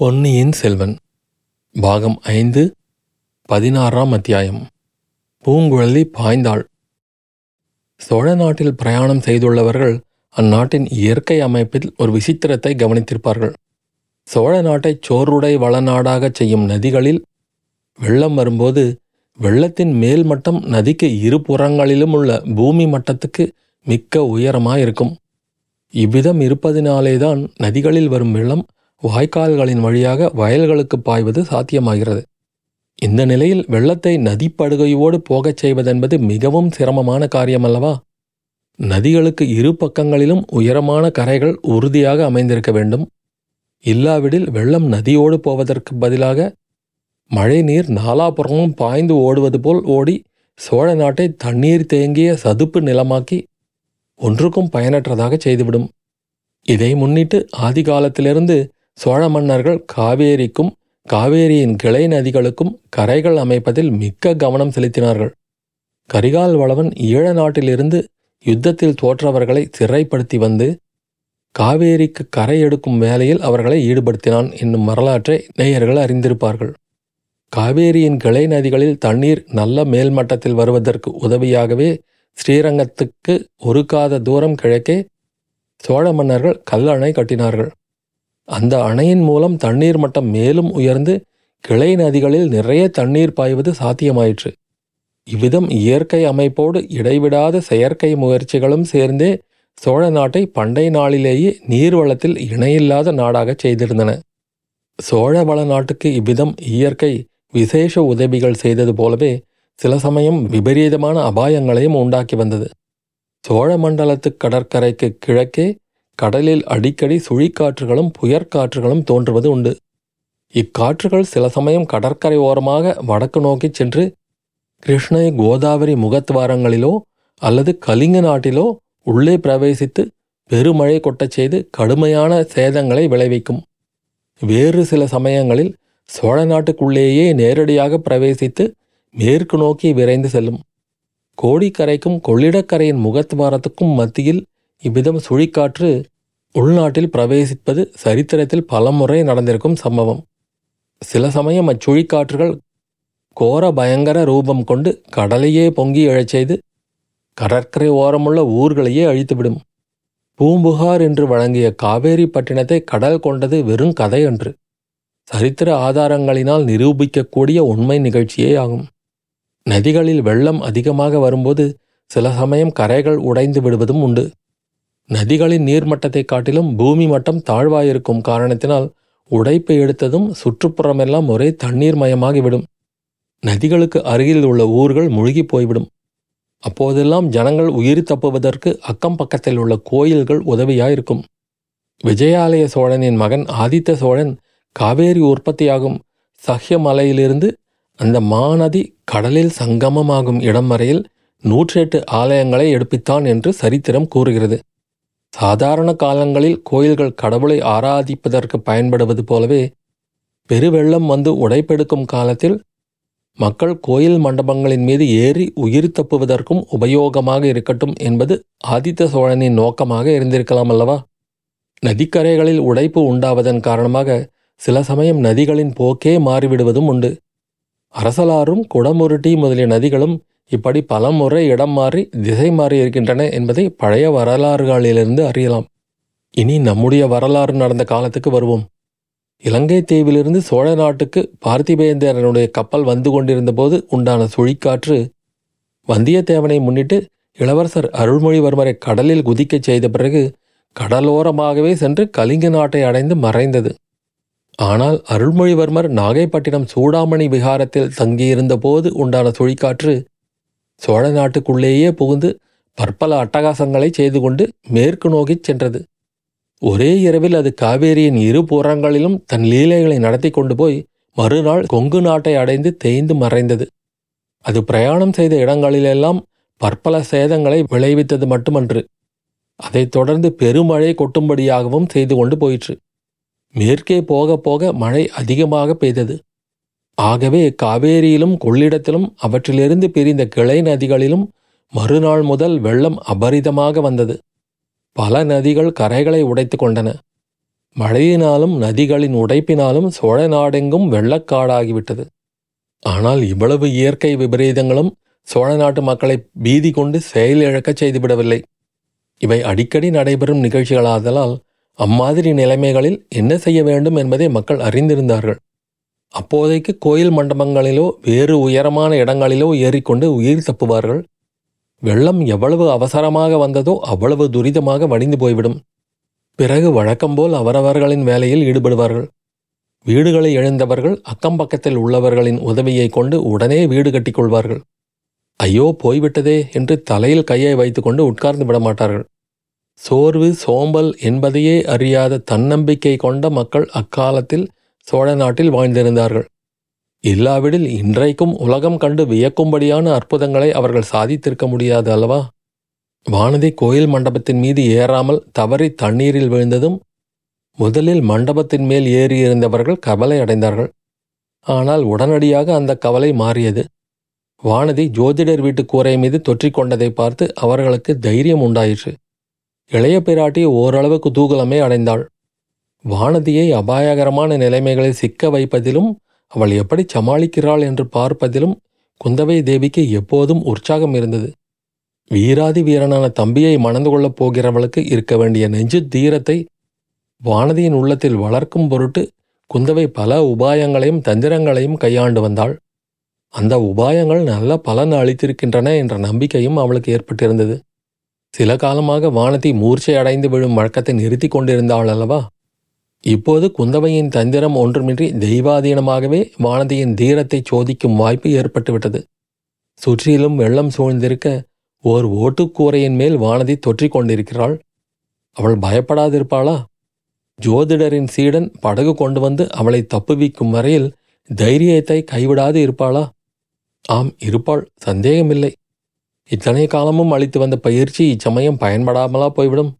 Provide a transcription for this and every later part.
பொன்னியின் செல்வன் பாகம் ஐந்து பதினாறாம் அத்தியாயம். பூங்குழலி பாய்ந்தாள். சோழ நாட்டில் பிரயாணம் செய்துள்ளவர்கள் அந்நாட்டின் இயற்கை அமைப்பில் ஒரு விசித்திரத்தை கவனித்திருப்பார்கள். சோழ நாட்டை சோறுடை வளநாடாகச் செய்யும் நதிகளில் வெள்ளம் வரும்போது வெள்ளத்தின் மேல் மட்டம் நதிக்கு இரு புறங்களிலும் உள்ள பூமி மட்டத்துக்கு மிக்க உயரமாயிருக்கும். இவ்விதம் இருப்பதினாலேதான் நதிகளில் வரும் வெள்ளம் வாய்க்கால்களின் வழியாக வயல்களுக்கு பாய்வது சாத்தியமாகிறது. இந்த நிலையில் வெள்ளத்தை நதிப்படுகையோடு போகச் செய்வதென்பது மிகவும் சிரமமான காரியமல்லவா? நதிகளுக்கு இரு பக்கங்களிலும் உயரமான கரைகள் உறுதியாக அமைந்திருக்க வேண்டும். இல்லாவிடில் வெள்ளம் நதியோடு போவதற்கு பதிலாக மழை நீர் நாலாபுறமும் பாய்ந்து ஓடுவது போல் ஓடி சோழ நாட்டை தண்ணீர் தேங்கிய சதுப்பு நிலமாக்கி ஒன்றுக்கும் பயனற்றதாக செய்துவிடும். இதை முன்னிட்டு ஆதி காலத்திலிருந்து சோழ மன்னர்கள் காவேரிக்கும் காவேரியின் கிளை நதிகளுக்கும் கரைகள் அமைப்பதில் மிக்க கவனம் செலுத்தினார்கள். கரிகால் வளவன் ஈழ நாட்டிலிருந்து யுத்தத்தில் தோற்றவர்களை சிறைப்படுத்தி வந்து காவேரிக்கு கரை எடுக்கும் வேலையில் அவர்களை ஈடுபடுத்தினான் என்னும் வரலாற்றை நேயர்கள் அறிந்திருப்பார்கள். காவேரியின் கிளை நதிகளில் தண்ணீர் நல்ல மேல்மட்டத்தில் வருவதற்கு உதவியாகவே ஸ்ரீரங்கத்துக்கு ஒரு காத தூரம் கிழக்கே சோழ மன்னர்கள் கல்லணை கட்டினார்கள். அந்த அணையின் மூலம் தண்ணீர் மட்டம் மேலும் உயர்ந்து கிளை நதிகளில் நிறைய தண்ணீர் பாய்வது சாத்தியமாயிற்று. இவ்விதம் இயற்கை அமைப்போடு இடைவிடாத செயற்கை முயற்சிகளும் சேர்ந்தே சோழ நாட்டை பண்டை நாளிலேயே நீர்வளத்தில் இணையில்லாத நாடாகச் செய்திருந்தன. சோழ வள நாட்டுக்கு இவ்விதம் இயற்கை விசேஷ உதவிகள் செய்தது போலவே சில சமயம் விபரீதமான அபாயங்களையும் உண்டாக்கி வந்தது. சோழ மண்டலத்து கடற்கரைக்கு கிழக்கே கடலில் அடிக்கடி சுழிக்காற்றுகளும் புயற்காற்றுகளும் தோன்றுவது உண்டு. இக்காற்றுகள் சில சமயம் கடற்கரை ஓரமாக வடக்கு நோக்கிச் சென்று கிருஷ்ணை கோதாவரி முகத்வாரங்களிலோ அல்லது கலிங்க நாட்டிலோ உள்ளே பிரவேசித்து பெருமழை கொட்டச் செய்து கடுமையான சேதங்களை விளைவிக்கும். வேறு சில சமயங்களில் சோழ நாட்டுக்குள்ளேயே நேரடியாக பிரவேசித்து மேற்கு நோக்கி விரைந்து செல்லும். கோடிக்கரைக்கும் கொள்ளிடக்கரையின் முகத்வாரத்துக்கும் மத்தியில் இவ்விதம் சுழிக்காற்று உள்நாட்டில் பிரவேசிப்பது சரித்திரத்தில் பலமுறை நடந்திருக்கும் சம்பவம். சில சமயம் அச்சுழிக்காற்றுகள் கோர பயங்கர ரூபம் கொண்டு கடலையே பொங்கி எழச் செய்து கடற்கரை ஓரமுள்ள ஊர்களையே அழித்துவிடும். பூம்புகார் என்று வழங்கிய காவேரி பட்டினத்தை கடல் கொண்டது வெறும் கதை என்று சரித்திர ஆதாரங்களினால் நிரூபிக்கக்கூடிய உண்மை நிகழ்ச்சியே ஆகும். நதிகளில் வெள்ளம் அதிகமாக வரும்போது சில சமயம் கரைகள் உடைந்து விடுவதும் உண்டு. நதிகளின் நீர்மட்டத்தை காட்டிலும் பூமி மட்டம் தாழ்வாயிருக்கும் காரணத்தினால் உடைப்பை எடுத்ததும் சுற்றுப்புறமெல்லாம் ஒரே தண்ணீர் மயமாகிவிடும். நதிகளுக்கு அருகில் உள்ள ஊர்கள் முழுகி போய்விடும். அப்போதெல்லாம் ஜனங்கள் உயிர் தப்புவதற்கு அக்கம் பக்கத்தில் உள்ள கோயில்கள் உதவியாயிருக்கும். விஜயாலய சோழனின் மகன் ஆதித்த சோழன் காவேரி உற்பத்தியாகும் சஹ்ய மலையிலிருந்து அந்த மாநதி கடலில் சங்கமமாகும் இடம் வரையில் நூற்றெட்டு ஆலயங்களை எடுப்பித்தான் என்று சரித்திரம் கூறுகிறது. சாதாரண காலங்களில் கோயில்கள் கடவுளை ஆராதிப்பதற்கு பயன்படுவது போலவே பெருவெள்ளம் வந்து உடைப்பெடுக்கும் காலத்தில் மக்கள் கோயில் மண்டபங்களின் மீது ஏறி உயிர் தப்புவதற்கும் உபயோகமாக இருக்கட்டும் என்பது ஆதித்த சோழனின் நோக்கமாக இருந்திருக்கலாம் அல்லவா? நதிக்கரைகளில் உடைப்பு உண்டாவதன் காரணமாக சில சமயம் நதிகளின் போக்கே மாறிவிடுவதும் உண்டு. அரசலாறும் குடமுருட்டி முதலிய நதிகளும் இப்படி பல முறை இடம் மாறி திசை மாறி இருக்கின்றன என்பதை பழைய வரலாறுகளிலிருந்து அறியலாம். இனி நம்முடைய வரலாறு நடந்த காலத்துக்கு வருவோம். இலங்கை தீவிலிருந்து சோழ நாட்டுக்கு பார்த்திபேந்திரனுடைய கப்பல் வந்து கொண்டிருந்த போது உண்டான சுழிக்காற்று வந்தியத்தேவனை முன்னிட்டு இளவரசர் அருள்மொழிவர்மரை கடலில் குதிக்கச் செய்த பிறகு கடலோரமாகவே சென்று கலிங்க நாட்டை அடைந்து மறைந்தது. ஆனால் அருள்மொழிவர்மர் நாகைப்பட்டினம் சூடாமணி விகாரத்தில் தங்கியிருந்த போது உண்டான சுழிக்காற்று சோழ நாட்டுக்குள்ளேயே புகுந்து பற்பல அட்டகாசங்களை செய்து கொண்டு மேற்கு நோக்கிச் சென்றது. ஒரே இரவில் அது காவேரியின் இரு புறங்களிலும் தன் லீலைகளை நடத்தி கொண்டு போய் மறுநாள் கொங்கு நாட்டை அடைந்து தேய்ந்து மறைந்தது. அது பிரயாணம் செய்த இடங்களிலெல்லாம் பற்பல சேதங்களை விளைவித்தது மட்டுமன்று. அதைத் தொடர்ந்து பெருமழை கொட்டும்படியாகவும் செய்து கொண்டு போயிற்று. மேற்கே போக போக மழை அதிகமாக பெய்தது. ஆகவே காவேரியிலும் கொள்ளிடத்திலும் அவற்றிலிருந்து பிரிந்த கிளை நதிகளிலும் மறுநாள் முதல் வெள்ளம் அபரிதமாக வந்தது. பல நதிகள் கரைகளை உடைத்து கொண்டன. மழையினாலும் நதிகளின் உடைப்பினாலும் சோழ நாடெங்கும் வெள்ளக்காடாகிவிட்டது. ஆனால் இவ்வளவு இயற்கை விபரீதங்களும் சோழ நாட்டு மக்களை பீதி கொண்டு செயலிழக்கச் செய்துவிடவில்லை. இவை அடிக்கடி நடைபெறும் நிகழ்ச்சிகளாதலால் அம்மாதிரி நிலைமைகளில் என்ன செய்ய வேண்டும் என்பதை மக்கள் அறிந்திருந்தார்கள். அப்போதைக்கு கோயில் மண்டபங்களிலோ வேறு உயரமான இடங்களிலோ ஏறிக்கொண்டு உயிர் தப்புவார்கள். வெள்ளம் எவ்வளவு அவசரமாக வந்ததோ அவ்வளவு துரிதமாக வடிந்து போய்விடும். பிறகு வழக்கம்போல் அவரவர்களின் வேலையில் ஈடுபடுவார்கள். வீடுகளை எழுந்தவர்கள் அக்கம் பக்கத்தில் உள்ளவர்களின் உதவியை கொண்டு உடனே வீடு கட்டிக்கொள்வார்கள். ஐயோ போய்விட்டதே என்று தலையில் கையை வைத்துக்கொண்டு உட்கார்ந்து விட மாட்டார்கள் சோர்வு சோம்பல் என்பதையே அறியாத தன்னம்பிக்கை கொண்ட மக்கள் அக்காலத்தில் சோழ நாட்டில் வாழ்ந்திருந்தார்கள். இல்லாவிடில் இன்றைக்கும் உலகம் கண்டு வியக்கும்படியான அற்புதங்களை அவர்கள் சாதித்திருக்க முடியாது அல்லவா? வானதி கோயில் மண்டபத்தின் மீது ஏறாமல் தவறி தண்ணீரில் விழுந்ததும் முதலில் மண்டபத்தின் மேல் ஏறியிருந்தவர்கள் கவலை அடைந்தார்கள். ஆனால் உடனடியாக அந்த கவலை மாறியது. வானதி ஜோதிடர் வீட்டு கூரை மீது தொற்றிக்கொண்டதை பார்த்து அவர்களுக்கு தைரியம் உண்டாயிற்று. இளைய பிராட்டி ஓரளவு குதூகலமே அடைந்தாள். வானதியை அபாயகரமான நிலைமைகளில் சிக்க வைப்பதிலும் அவள் எப்படி சமாளிக்கிறாள் என்று பார்ப்பதிலும் குந்தவை தேவிக்கு எப்போதும் உற்சாகம் இருந்தது. வீராதி வீரனான தம்பியை மணந்து கொள்ளப் போகிறவளுக்கு இருக்க வேண்டிய நெஞ்சு தீரத்தை வானதியின் உள்ளத்தில் வளர்க்கும் பொருட்டு குந்தவை பல உபாயங்களையும் தந்திரங்களையும் கையாண்டு வந்தாள். அந்த உபாயங்கள் நல்ல பலன் அளித்திருக்கின்றன என்ற நம்பிக்கையும் அவளுக்கு ஏற்பட்டிருந்தது. சில காலமாக வானதி மூர்ச்சை அடைந்து விழும் வழக்கத்தை நிறுத்தி கொண்டிருந்தாள் அல்லவா? இப்போது குந்தவையின் தந்திரம் ஒன்றுமின்றி தெய்வாதீனமாகவே வானதியின் தீரத்தை சோதிக்கும் வாய்ப்பு ஏற்பட்டுவிட்டது. சுற்றிலும் வெள்ளம் சூழ்ந்திருக்க ஓர் ஓட்டுக்கூரையின் மேல் வானதி தொற்றிக் கொண்டிருக்கிறாள். அவள் பயப்படாதிருப்பாளா? ஜோதிடரின் சீடன் படகு கொண்டு வந்து அவளை தப்புவிக்கும் வரையில் தைரியத்தை கைவிடாது இருப்பாளா? ஆம் இருப்பாள் சந்தேகமில்லை. இத்தனை காலமும் அளித்து வந்த பயிற்சி இச்சமயம் பயன்படாமலா போய்விடும்.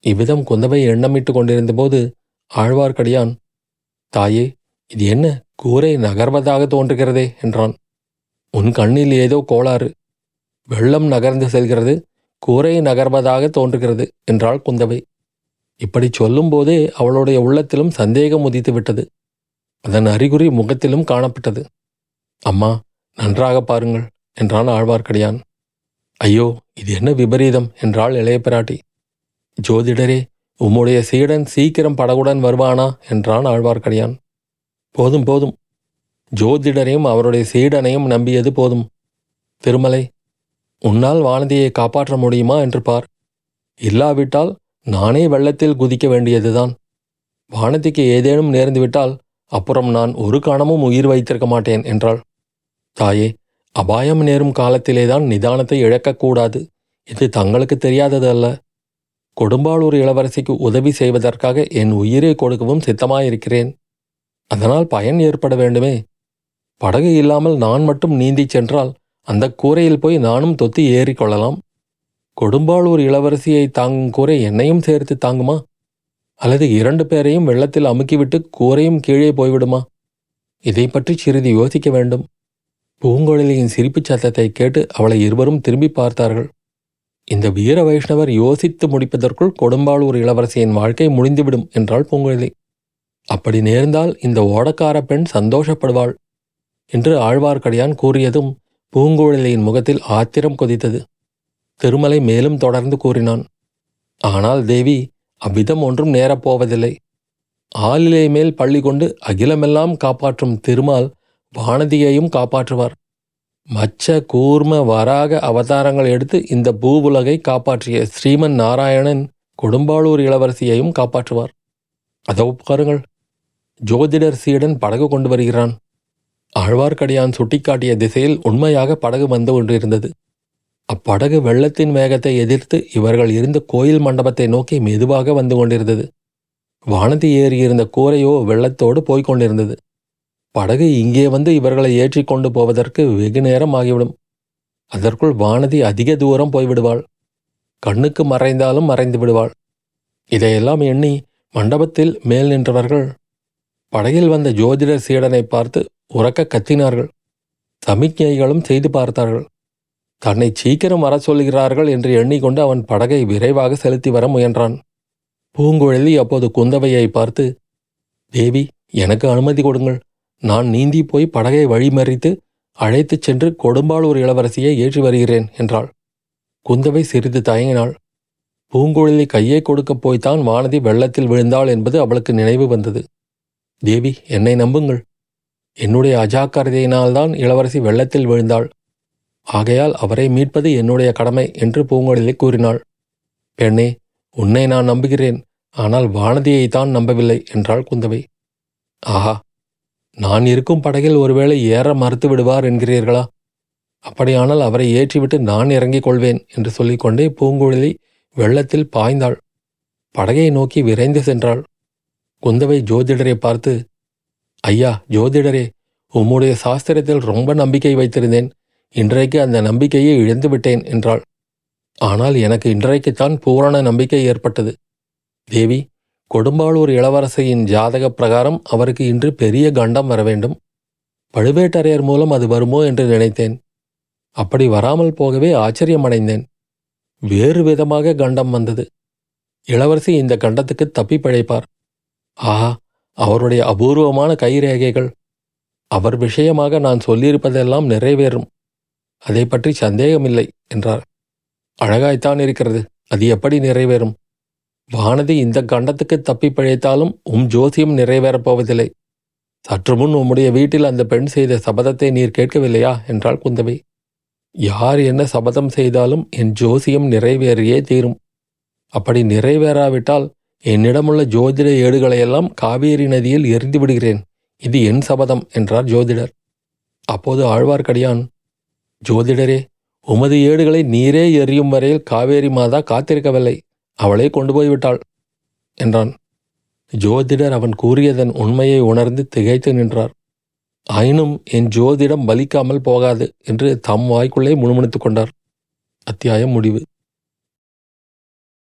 இவ்விதம் குந்தவை எண்ணமிட்டு கொண்டிருந்தபோது ஆழ்வார்க்கடியான் தாயே இது என்ன கூரை நகர்வதாக தோன்றுகிறதே என்றான். உன் கண்ணில் ஏதோ கோளாறு. வெள்ளம் நகர்ந்து செல்கிறது. கூரை நகர்வதாக தோன்றுகிறது என்றாள் குந்தவை. இப்படி சொல்லும்போதே அவளுடைய உள்ளத்திலும் சந்தேகம் உதித்து விட்டது அதன் அறிகுறி முகத்திலும் காணப்பட்டது. அம்மா நன்றாக பாருங்கள் என்றான் ஆழ்வார்க்கடியான். ஐயோ இது என்ன விபரீதம் என்றாள் இளைய பிராட்டி ஜோதிடரே உம்முடைய சீடன் சீக்கிரம் படகுடன் வருவானா? என்றான் ஆழ்வார்க்கடியான். போதும் போதும். ஜோதிடரையும் அவருடைய சீடனையும் நம்பியது போதும். திருமலை உன்னால் வானதியை காப்பாற்ற முடியுமா? என்று பார். இல்லாவிட்டால் நானே வெள்ளத்தில் குதிக்க வேண்டியதுதான். வானதிக்கு ஏதேனும் நேர்ந்துவிட்டால் அப்புறம் நான் ஒரு கணமும் உயிர் வைத்திருக்க மாட்டேன் என்றாள். தாயே அபாயம் நேரும் காலத்திலேதான் நிதானத்தை இழக்கக்கூடாது. இது தங்களுக்கு தெரியாதது அல்ல கொடும்பாளூர் இளவரசிக்கு உதவி செய்வதற்காக என் உயிரை கொடுக்கவும் சித்தமாயிருக்கிறேன். அதனால் பயன் ஏற்பட வேண்டுமே. படகு இல்லாமல் நான் மட்டும் நீந்திச் சென்றால் அந்த கூரையில் போய் நானும் தொத்தி ஏறிக்கொள்ளலாம் கொடும்பாளூர் இளவரசியை தாங்கும் கூரை என்னையும் சேர்த்து தாங்குமா? அல்லது இரண்டு பேரையும் வெள்ளத்தில் அமுக்கிவிட்டு கூரையும் கீழே போய்விடுமா? இதை பற்றி சிறிது யோசிக்க வேண்டும். பூங்கொழிலியின் சிரிப்புச் சத்தத்தை கேட்டு அவளை இருவரும் திரும்பி பார்த்தார்கள். இந்த வீர வைஷ்ணவர் யோசித்து முடிப்பதற்குள் கொடும்பாளூர் இளவரசியின் வாழ்க்கை முடிந்துவிடும் என்றாள் பூங்குழலி. அப்படி நேர்ந்தால் இந்த ஓடக்கார பெண் சந்தோஷப்படுவாள் என்று ஆழ்வார்க்கடியான் கூறியதும் பூங்குழலியின் முகத்தில் ஆத்திரம் கொதித்தது. திருமலை மேலும் தொடர்ந்து கூறினான் ஆனால் தேவி அவ்விதம் ஒன்றும் நேரப்போவதில்லை ஆளிலை மேல் பள்ளி கொண்டு அகிலமெல்லாம் காப்பாற்றும் திருமால் வானதியையும் காப்பாற்றுவார். மச்ச கூர்ம வராக அவதாரங்கள் எடுத்து இந்த பூவுலகை காப்பாற்றிய ஸ்ரீமன் நாராயணன் கொடும்பாளூர் இளவரசியையும் காப்பாற்றுவார். அதோ பாருங்கள் ஜோதிடர் சீடன் படகு கொண்டு வருகிறான். ஆழ்வார்க்கடியான் சுட்டிக்காட்டிய திசையில் உண்மையாக படகு வந்து கொண்டிருந்தது. அப்படகு வெள்ளத்தின் வேகத்தை எதிர்த்து இவர்கள் இருந்த கோயில் மண்டபத்தை நோக்கி மெதுவாக வந்து கொண்டிருந்தது. வானதி ஏறியிருந்த கூரையோ வெள்ளத்தோடு போய்க் கொண்டிருந்தது. படகு இங்கே வந்து இவர்களை ஏற்றி கொண்டு போவதற்கு வெகு நேரம் ஆகிவிடும். அதற்குள் வானதி அதிக தூரம் போய்விடுவாள். கண்ணுக்கு மறைந்தாலும் மறைந்து விடுவாள். இதையெல்லாம் எண்ணி மண்டபத்தில் மேல் நின்றவர்கள் படகில் வந்த ஜோதிடர் சீடனை பார்த்து உறக்க கத்தினார்கள். சமிக்ஞைகளும் செய்து பார்த்தார்கள். தன்னை சீக்கிரம் வர சொல்கிறார்கள் என்று எண்ணிக்கொண்டு அவன் படகை விரைவாக செலுத்தி வர முயன்றான். பூங்குழலி அப்போது குந்தவையை பார்த்து தேவி எனக்கு அனுமதி கொடுங்கள். நான் நீந்தி போய் படகை வழிமறித்து அழைத்துச் சென்று கொடும்பாளூர் இளவரசியை ஏற்றி வருகிறேன் என்றாள். குந்தவை சிறிது தயங்கினாள். பூங்குழலி கையை கொடுக்கப் போய்த்தான் வானதி வெள்ளத்தில் விழுந்தாள் என்பது அவளுக்கு நினைவு வந்தது. தேவி என்னை நம்புங்கள். என்னுடைய அஜாக்கிரதையினால்தான் இளவரசி வெள்ளத்தில் விழுந்தாள். ஆகையால் அவரை மீட்பது என்னுடைய கடமை என்று பூங்குழலி கூறினாள். பெண்ணே உன்னை நான் நம்புகிறேன். ஆனால் வானதியைத்தான் நம்பவில்லை என்றாள் குந்தவை. ஆஹா நான் இருக்கும் படகில் ஒருவேளை ஏற மறுத்து விடுவார் என்கிறீர்களா? அப்படியானால் அவரை ஏற்றிவிட்டு நான் இறங்கிக் கொள்வேன் என்று சொல்லிக்கொண்டே பூங்குழலி வெள்ளத்தில் பாய்ந்தாள். படகை நோக்கி விரைந்து சென்றாள். குந்தவை ஜோதிடரை பார்த்து ஐயா ஜோதிடரே உம்முடைய சாஸ்திரத்தில் ரொம்ப நம்பிக்கை வைத்திருந்தேன். இன்றைக்கு அந்த நம்பிக்கையை இழந்து விட்டேன் என்றாள். ஆனால் எனக்கு இன்றைக்குத்தான் பூரண நம்பிக்கை ஏற்பட்டது. தேவி கொடும்பாளூர் இளவரசியின் ஜாதக பிரகாரம் அவருக்கு இன்று பெரிய கண்டம் வர வேண்டும். பழுவேட்டரையர் மூலம் அது வருமோ என்று நினைத்தேன். அப்படி வராமல் போகவே ஆச்சரியமடைந்தேன். வேறு விதமாக கண்டம் வந்தது. இளவரசி இந்த கண்டத்துக்கு தப்பி பிழைப்பார். ஆஹா அவருடைய அபூர்வமான கைரேகைகள். அவர் விஷயமாக நான் சொல்லியிருப்பதெல்லாம் நிறைவேறும். அதை பற்றி சந்தேகமில்லை என்றார். அழகாய்த்தான் இருக்கிறது. அது எப்படி நிறைவேறும்? வானதி இந்த கண்டத்துக்கு தப்பி பிழைத்தாலும் உம் ஜோசியம் நிறைவேறப் போவதில்லை. சற்று முன் உம்முடைய வீட்டில் அந்த பெண் செய்த சபதத்தை நீர் கேட்கவில்லையா? என்றாள் குந்தவை. யார் என்ன சபதம் செய்தாலும் என் ஜோசியம் நிறைவேறியே தீரும். அப்படி நிறைவேறாவிட்டால் என்னிடமுள்ள ஜோதிட ஏடுகளையெல்லாம் காவேரி நதியில் எரிந்து விடுகிறேன். இது என் சபதம் என்றார் ஜோதிடர். அப்போது ஆழ்வார்க்கடியான் ஜோதிடரே உமது ஏடுகளை நீரே எரியும் வரையில் காவேரி மாதா காத்திருக்கவில்லை. அவளே கொண்டு போய்விட்டாள் என்றான். ஜோதிடர் அவன் கூறியதன் உண்மையை உணர்ந்து திகைத்து நின்றார். ஆயினும் என் ஜோதிடம் பலிக்காமல் போகாது என்று தம் வாய்க்குள்ளே முணுமுணுத்துக் கொண்டார். அத்தியாயம் முடிவு.